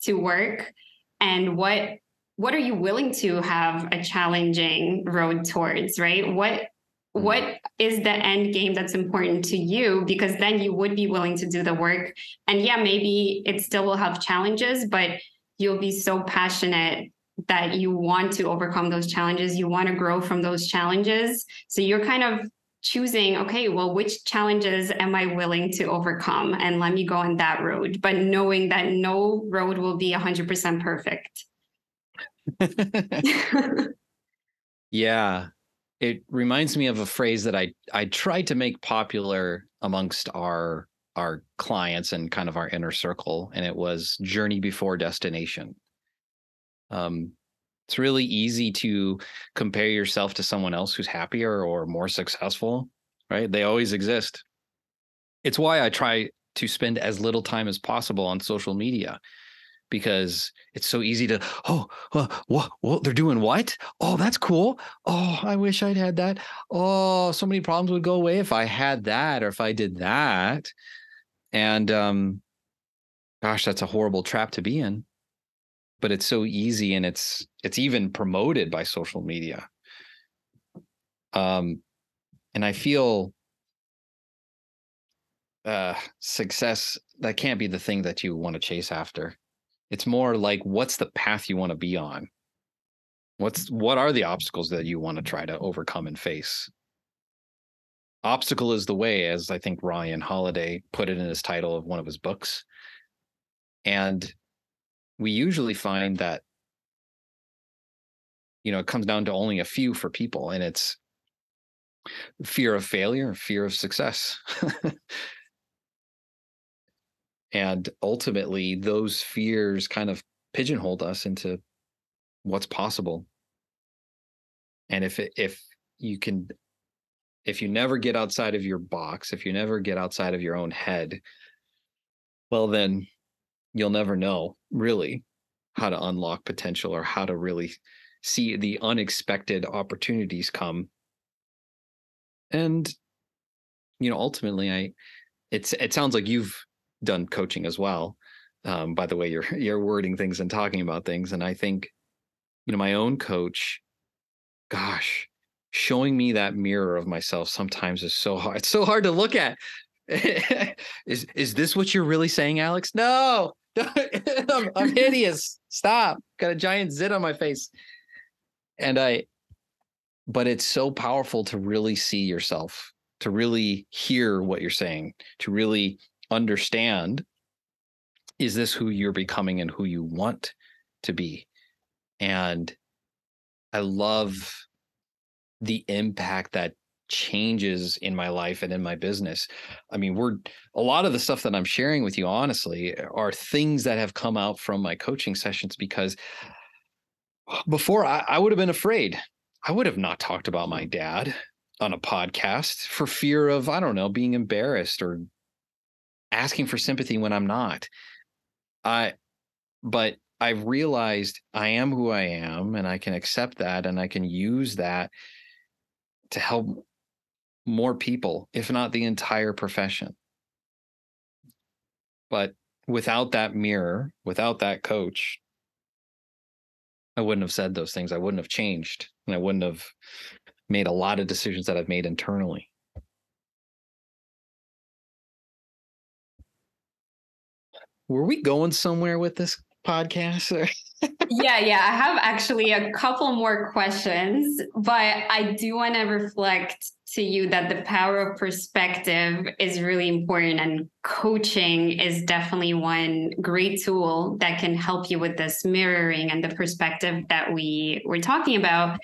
to work? And what what are you willing to have a challenging road towards right? What mm-hmm. what is the end game that's important to you? Because then you would be willing to do the work. And yeah maybe it still will have challenges but you'll be so passionate that you want to overcome those challenges. You want to grow from those challenges. So you're kind of choosing, okay, well, which challenges am I willing to overcome? And let me go on that road, but knowing that no road will be 100% perfect. yeah. It reminds me of a phrase that I I tried to make popular amongst our our clients and kind of our inner circle, and it was journey before destination. Um, it's really easy to compare yourself to someone else who's happier or more successful, right? They always exist. It's why I try to spend as little time as possible on social media because it's so easy to oh well, what what they're doing what? Oh that's cool. Oh i wish i'd had that. Oh so many problems would go away if i had that or if i did that. And um gosh that's a horrible trap to be in but it's so easy and it's it's even promoted by social media. Um and i feel uh success that can't be the thing that you want to chase after. It's more like what's the path you want to be on? What's what are the obstacles that you want to try to overcome and face? Obstacle is the way as i think ryan holiday put it in his title of one of his books. And we usually find that you know it comes down to only a few for people and it's fear of failure fear of success. And ultimately those fears kind of pigeonhole us into what's possible. And if it, if you can if you never get outside of your box if you never get outside of your own head well then you'll never know really how to unlock potential or how to really see the unexpected opportunities come. And you know, ultimately, I it's it sounds like you've done coaching as well. Um, by the way, you're you're wording things and talking about things, and I think, you know, my own coach, gosh, showing me that mirror of myself sometimes is so hard. It's so hard to look at. is is this what you're really saying, Alex? No, I'm, I'm hideous. Stop. Got a giant zit on my face. And I, but it's so powerful to really see yourself, to really hear what you're saying, to really understand is this who you're becoming and who you want to be? And I love the impact that changes in my life and in my business. I mean, we're a lot of the stuff that I'm sharing with you, honestly, are things that have come out from my coaching sessions because before I, I would have been afraid. I would have not talked about my dad on a podcast for fear of, I don't know, being embarrassed or asking for sympathy when I'm not. I, but I've realized I am who I am and I can accept that and I can use that to help more people, if not the entire profession. But without that mirror, without that coach, I wouldn't have said those things. I wouldn't have changed. And I wouldn't have made a lot of decisions that I've made internally. Were we going somewhere with this podcast? Yeah, yeah. I have actually a couple more questions, but I do want to reflect to you that the power of perspective is really important and coaching is definitely one great tool that can help you with this mirroring and the perspective that we were talking about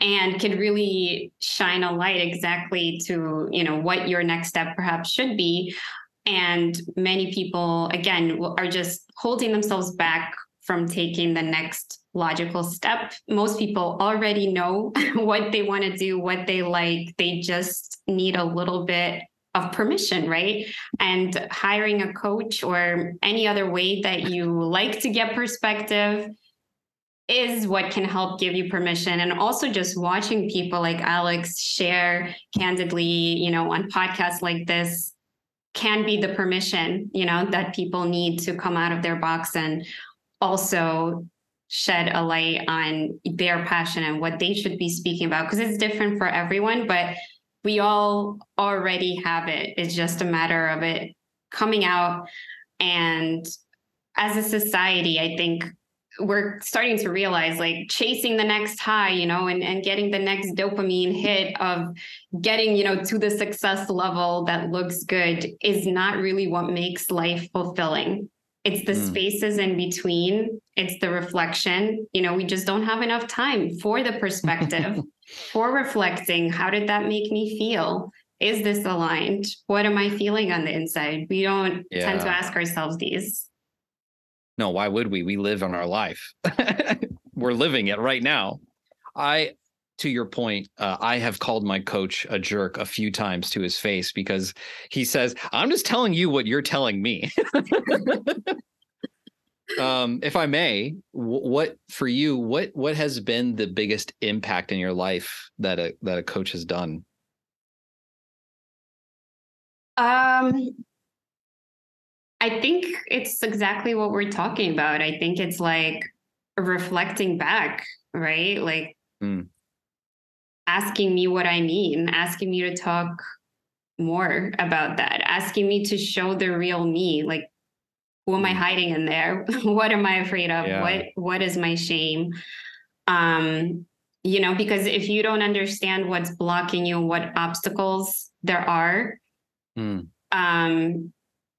and could really shine a light exactly to you know what your next step perhaps should be and many people again are just holding themselves back from taking the next logical step. Most people already know what they want to do, what they like. They just need a little bit of permission, right? And hiring a coach or any other way that you like to get perspective is what can help give you permission and also just watching people like Alex share candidly, you know, on podcasts like this can be the permission, you know, that people need to come out of their box and also shed a light on their passion and what they should be speaking about because it's different for everyone but we all already have it. It's just a matter of it coming out. And as a society i think we're starting to realize like chasing the next high you know and, and getting the next dopamine hit of getting you know to the success level that looks good is not really what makes life fulfilling it's the mm. spaces in between. It's the reflection. You know we just don't have enough time for the perspective for reflecting. How did that make me feel? Is this aligned? What am i feeling on the inside? We don't yeah. tend to ask ourselves these. No why would we? We live in our life. We're living it right now. I to your point, uh, I have called my coach a jerk a few times to his face because he says, "I'm just telling you what you're telling me." um, if I may, w- what for you? What what has been the biggest impact in your life that a that a coach has done? Um, I think it's exactly what we're talking about. I think it's like reflecting back, right? Like. Mm asking me what I mean, asking me to talk more about that, asking me to show the real me. Like, who am I mm. hiding in there? what am I afraid of? Yeah. What what is my shame? Um, you know, because if you don't understand what's blocking you, what obstacles there are, mm. um,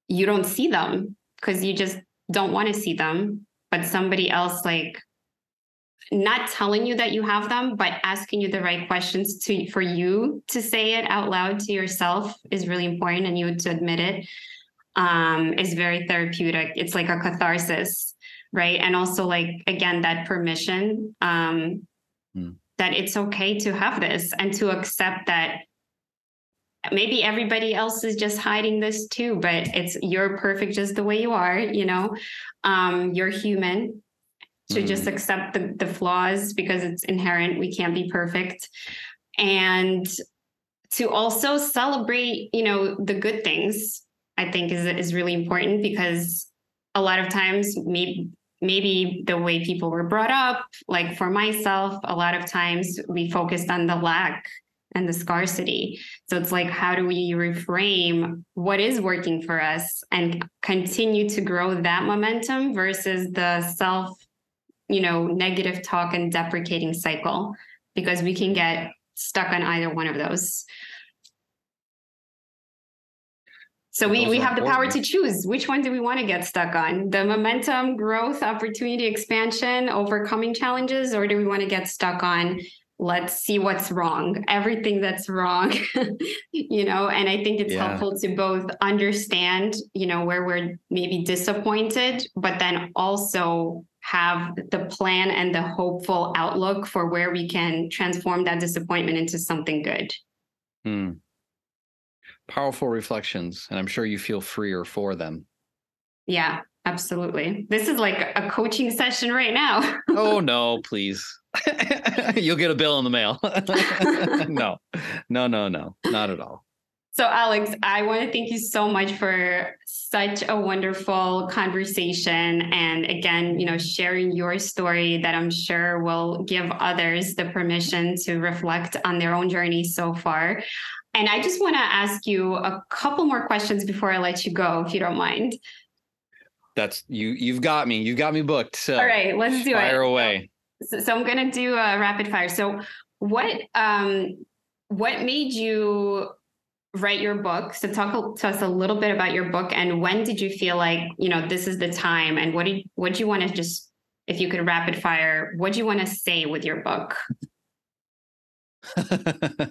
you don't see them because you just don't want to see them. But somebody else like not telling you that you have them, but asking you the right questions to for you to say it out loud to yourself is really important, and you to admit it um, is very therapeutic. It's like a catharsis, right? And also, like again, that permission um, mm. that it's okay to have this and to accept that maybe everybody else is just hiding this too but it's you're perfect just the way you are you know um, you're human to mm-hmm. just accept the, the flaws because it's inherent. We can't be perfect. And to also celebrate, you know, the good things, I think is is really important because a lot of times maybe maybe the way people were brought up, like for myself, a lot of times we focused on the lack and the scarcity. So it's like, how do we reframe what is working for us and continue to grow that momentum versus the self, you know, negative talk and deprecating cycle? Because we can get stuck on either one of those. So we, we have the power to choose which one do we want to get stuck on the momentum, growth, opportunity, expansion, overcoming challenges, or do we want to get stuck on let's see what's wrong, everything that's wrong, you know? And I think it's yeah. helpful to both understand, you know, where we're maybe disappointed, but then also have the plan and the hopeful outlook for where we can transform that disappointment into something good. Hmm powerful reflections, and I'm sure you feel freer for them. Yeah, absolutely. This is like a coaching session right now. oh no, please. You'll get a bill in the mail. no, no, no, no, not at all. So, Alex, I want to thank you so much for such a wonderful conversation. And again, you know, sharing your story that I'm sure will give others the permission to reflect on their own journey so far. And I just want to ask you a couple more questions before I let you go, if you don't mind. That's you. You've got me. You've got me booked. So all right, let's do fire it. Fire away. So, so, I'm going to do a rapid fire. So, what um, what made you write your book? So, talk to us a little bit about your book, and when did you feel like you know this is the time? And what did what do you want to just if you could rapid fire? What do you want to say with your book?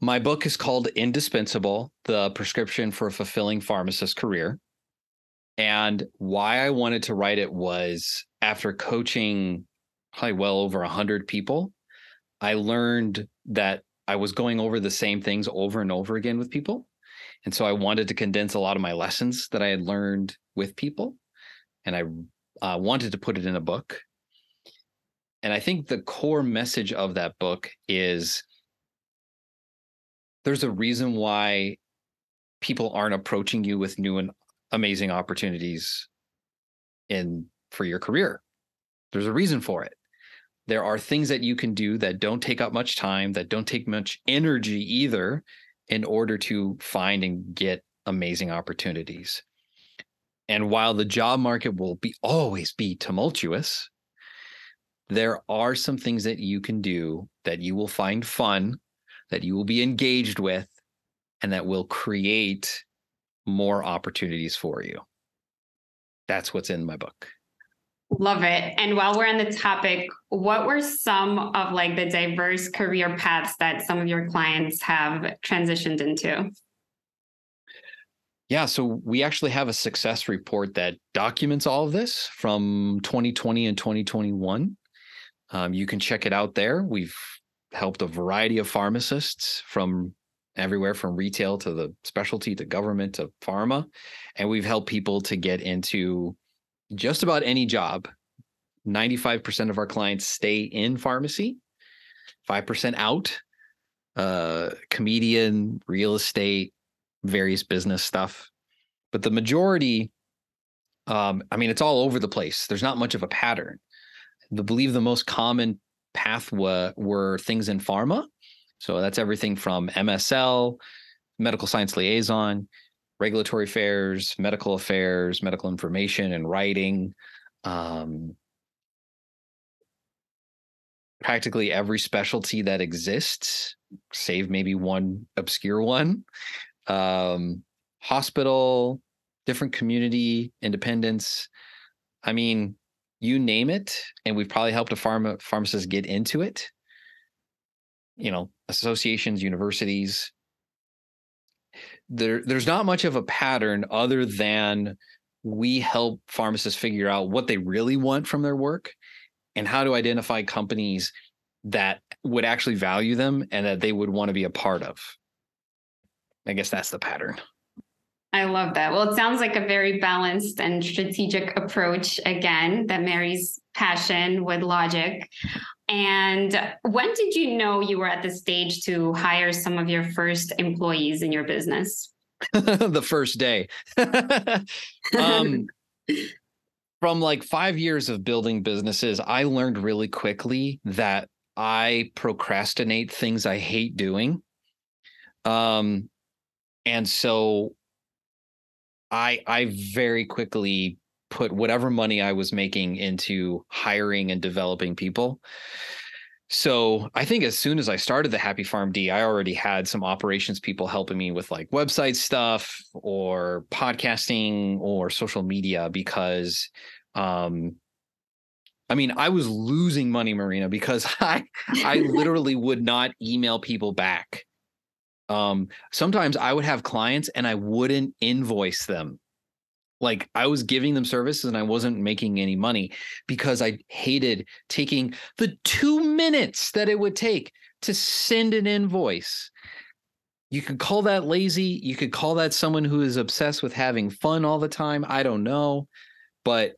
My book is called Indispensable The Prescription for a Fulfilling Pharmacist Career. And why I wanted to write it was after coaching probably well over 100 people, I learned that I was going over the same things over and over again with people. And so I wanted to condense a lot of my lessons that I had learned with people. And I uh, wanted to put it in a book. And I think the core message of that book is there's a reason why people aren't approaching you with new and amazing opportunities in for your career. There's a reason for it. There are things that you can do that don't take up much time, that don't take much energy either, in order to find and get amazing opportunities. And while the job market will be always be tumultuous, there are some things that you can do that you will find fun that you will be engaged with and that will create more opportunities for you. That's what's in my book. Love it. And while we're on the topic, what were some of like the diverse career paths that some of your clients have transitioned into? Yeah, so we actually have a success report that documents all of this from 2020 and 2021. Um, you can check it out there. We've helped a variety of pharmacists from everywhere from retail to the specialty to government to pharma. And we've helped people to get into just about any job. 95% of our clients stay in pharmacy, 5% out, uh, comedian, real estate, various business stuff. But the majority, um, I mean, it's all over the place. There's not much of a pattern. The believe the most common path were, were things in pharma. So that's everything from MSL, medical science liaison, regulatory affairs, medical affairs, medical information and writing. Um, practically every specialty that exists, save maybe one obscure one. Um, hospital, different community, independence. I mean, you name it, and we've probably helped a pharma pharmacist get into it. You know, associations, universities. There, there's not much of a pattern other than we help pharmacists figure out what they really want from their work and how to identify companies that would actually value them and that they would want to be a part of. I guess that's the pattern. I love that. Well, it sounds like a very balanced and strategic approach again that marries passion with logic. And when did you know you were at the stage to hire some of your first employees in your business? the first day. um, from like five years of building businesses, I learned really quickly that I procrastinate things I hate doing. Um, and so I I very quickly put whatever money I was making into hiring and developing people. So I think as soon as I started the Happy Pharm D, I already had some operations people helping me with like website stuff or podcasting or social media because um I mean, I was losing money, Marina, because I I literally would not email people back. Um, sometimes I would have clients and I wouldn't invoice them like I was giving them services and I wasn't making any money because I hated taking the two minutes that it would take to send an invoice. You could call that lazy. You could call that someone who is obsessed with having fun all the time. I don't know. But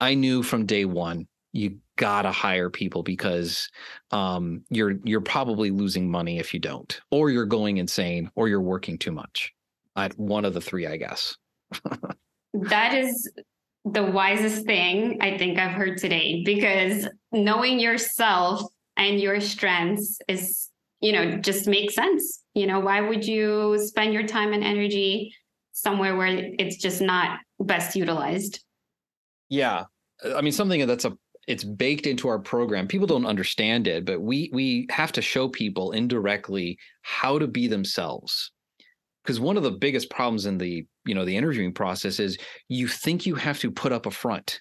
I knew from day one, you gotta hire people because um, you're you're probably losing money if you don't, or you're going insane, or you're working too much. At one of the three, I guess. that is the wisest thing I think I've heard today because knowing yourself and your strengths is, you know, just makes sense. You know, why would you spend your time and energy somewhere where it's just not best utilized? Yeah. I mean, something that's a it's baked into our program. People don't understand it, but we we have to show people indirectly how to be themselves because one of the biggest problems in the you know the interviewing process is you think you have to put up a front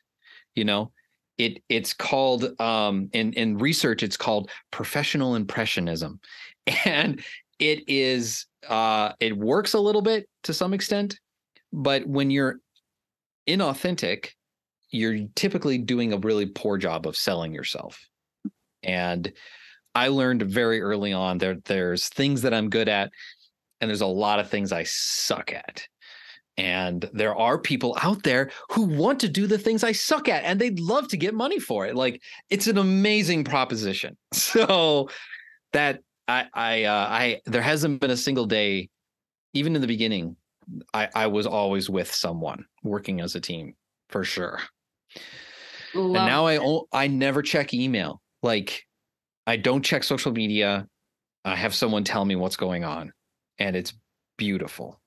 you know? It it's called um in in research it's called professional impressionism. And it is uh it works a little bit to some extent but when you're inauthentic you're typically doing a really poor job of selling yourself. And i learned very early on that there's things that i'm good at and there's a lot of things I suck at. And there are people out there who want to do the things I suck at and they'd love to get money for it. Like it's an amazing proposition. So that I I uh, I there hasn't been a single day, even in the beginning, I, I was always with someone working as a team for sure. Love and now I I never check email. Like I don't check social media. I have someone tell me what's going on and it's beautiful.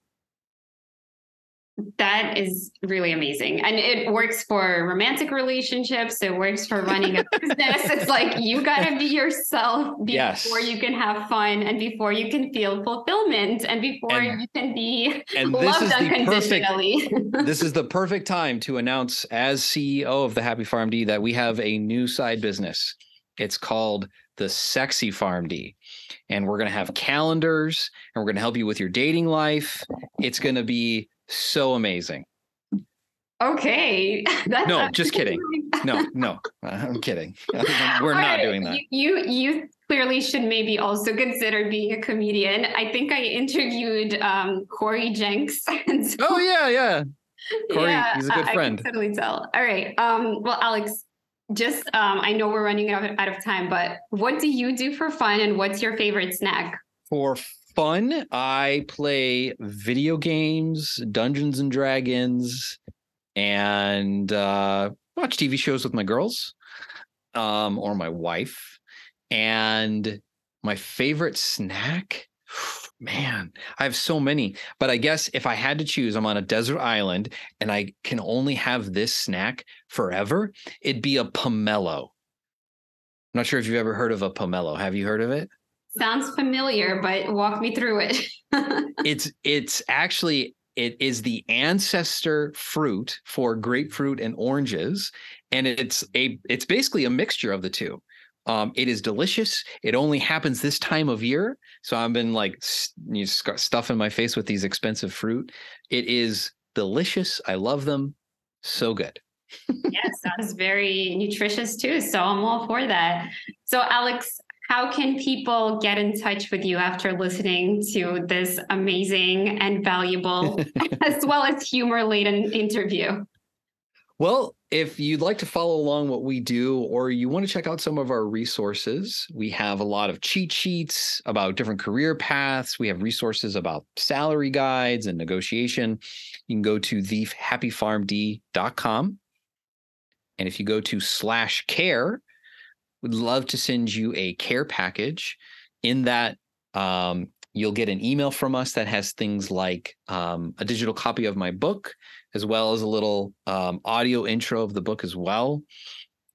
That is really amazing. And it works for romantic relationships. It works for running a business. it's like you got to be yourself before yes. you can have fun and before you can feel fulfillment and before and, you can be and loved unconditionally. Perfect, this is the perfect time to announce, as CEO of the Happy Pharm D, that we have a new side business. It's called the Sexy Pharm D and we're going to have calendars and we're going to help you with your dating life. It's going to be so amazing. Okay. That's no, just kidding. No, no, I'm kidding. We're not doing that. You, you clearly should maybe also consider being a comedian. I think I interviewed um, Corey Jenks. So, oh yeah, yeah. Corey, yeah, he's a good friend. I can totally tell. All right. Um, well, Alex, just um, I know we're running out of, out of time, but what do you do for fun and what's your favorite snack? For fun, I play video games, Dungeons and Dragons, and uh, watch TV shows with my girls um, or my wife. And my favorite snack, man, I have so many. But I guess if I had to choose, I'm on a desert island and I can only have this snack forever, it'd be a pomelo. I'm not sure if you've ever heard of a pomelo. Have you heard of it? Sounds familiar, but walk me through it. it's it's actually it is the ancestor fruit for grapefruit and oranges and it's a it's basically a mixture of the two um, it is delicious. It only happens this time of year. So I've been like you stuffing my face with these expensive fruit. It is delicious. I love them. So good. yes, sounds very nutritious too. So I'm all for that. So, Alex, how can people get in touch with you after listening to this amazing and valuable, as well as humor laden interview? Well, if you'd like to follow along what we do, or you want to check out some of our resources, we have a lot of cheat sheets about different career paths. We have resources about salary guides and negotiation. You can go to thehappypharmd.com. And if you go to slash care, we'd love to send you a care package. In that, um, you'll get an email from us that has things like um, a digital copy of my book as well as a little um, audio intro of the book as well,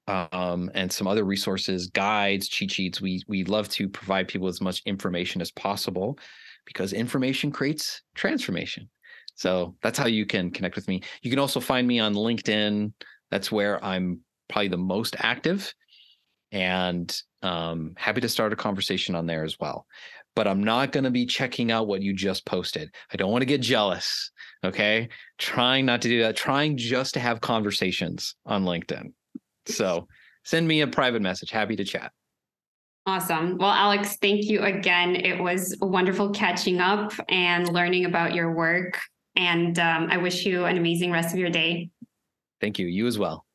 um, and some other resources, guides, cheat sheets. We we love to provide people as much information as possible because information creates transformation. So that's how you can connect with me. You can also find me on LinkedIn. That's where I'm probably the most active, and um, happy to start a conversation on there as well but I'm not going to be checking out what you just posted. I don't want to get jealous. Okay. Trying not to do that, trying just to have conversations on LinkedIn. So send me a private message. Happy to chat. Awesome. Well, Alex, thank you again. It was wonderful catching up and learning about your work. And um, I wish you an amazing rest of your day. Thank you. You as well.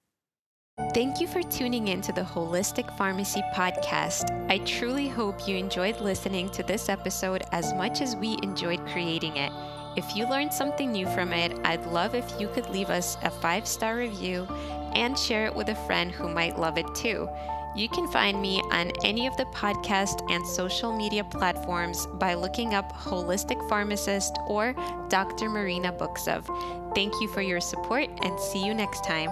Thank you for tuning in to the Holistic Pharmacy Podcast. I truly hope you enjoyed listening to this episode as much as we enjoyed creating it. If you learned something new from it, I'd love if you could leave us a five star review and share it with a friend who might love it too. You can find me on any of the podcast and social media platforms by looking up Holistic Pharmacist or Dr. Marina Buksov. Thank you for your support and see you next time.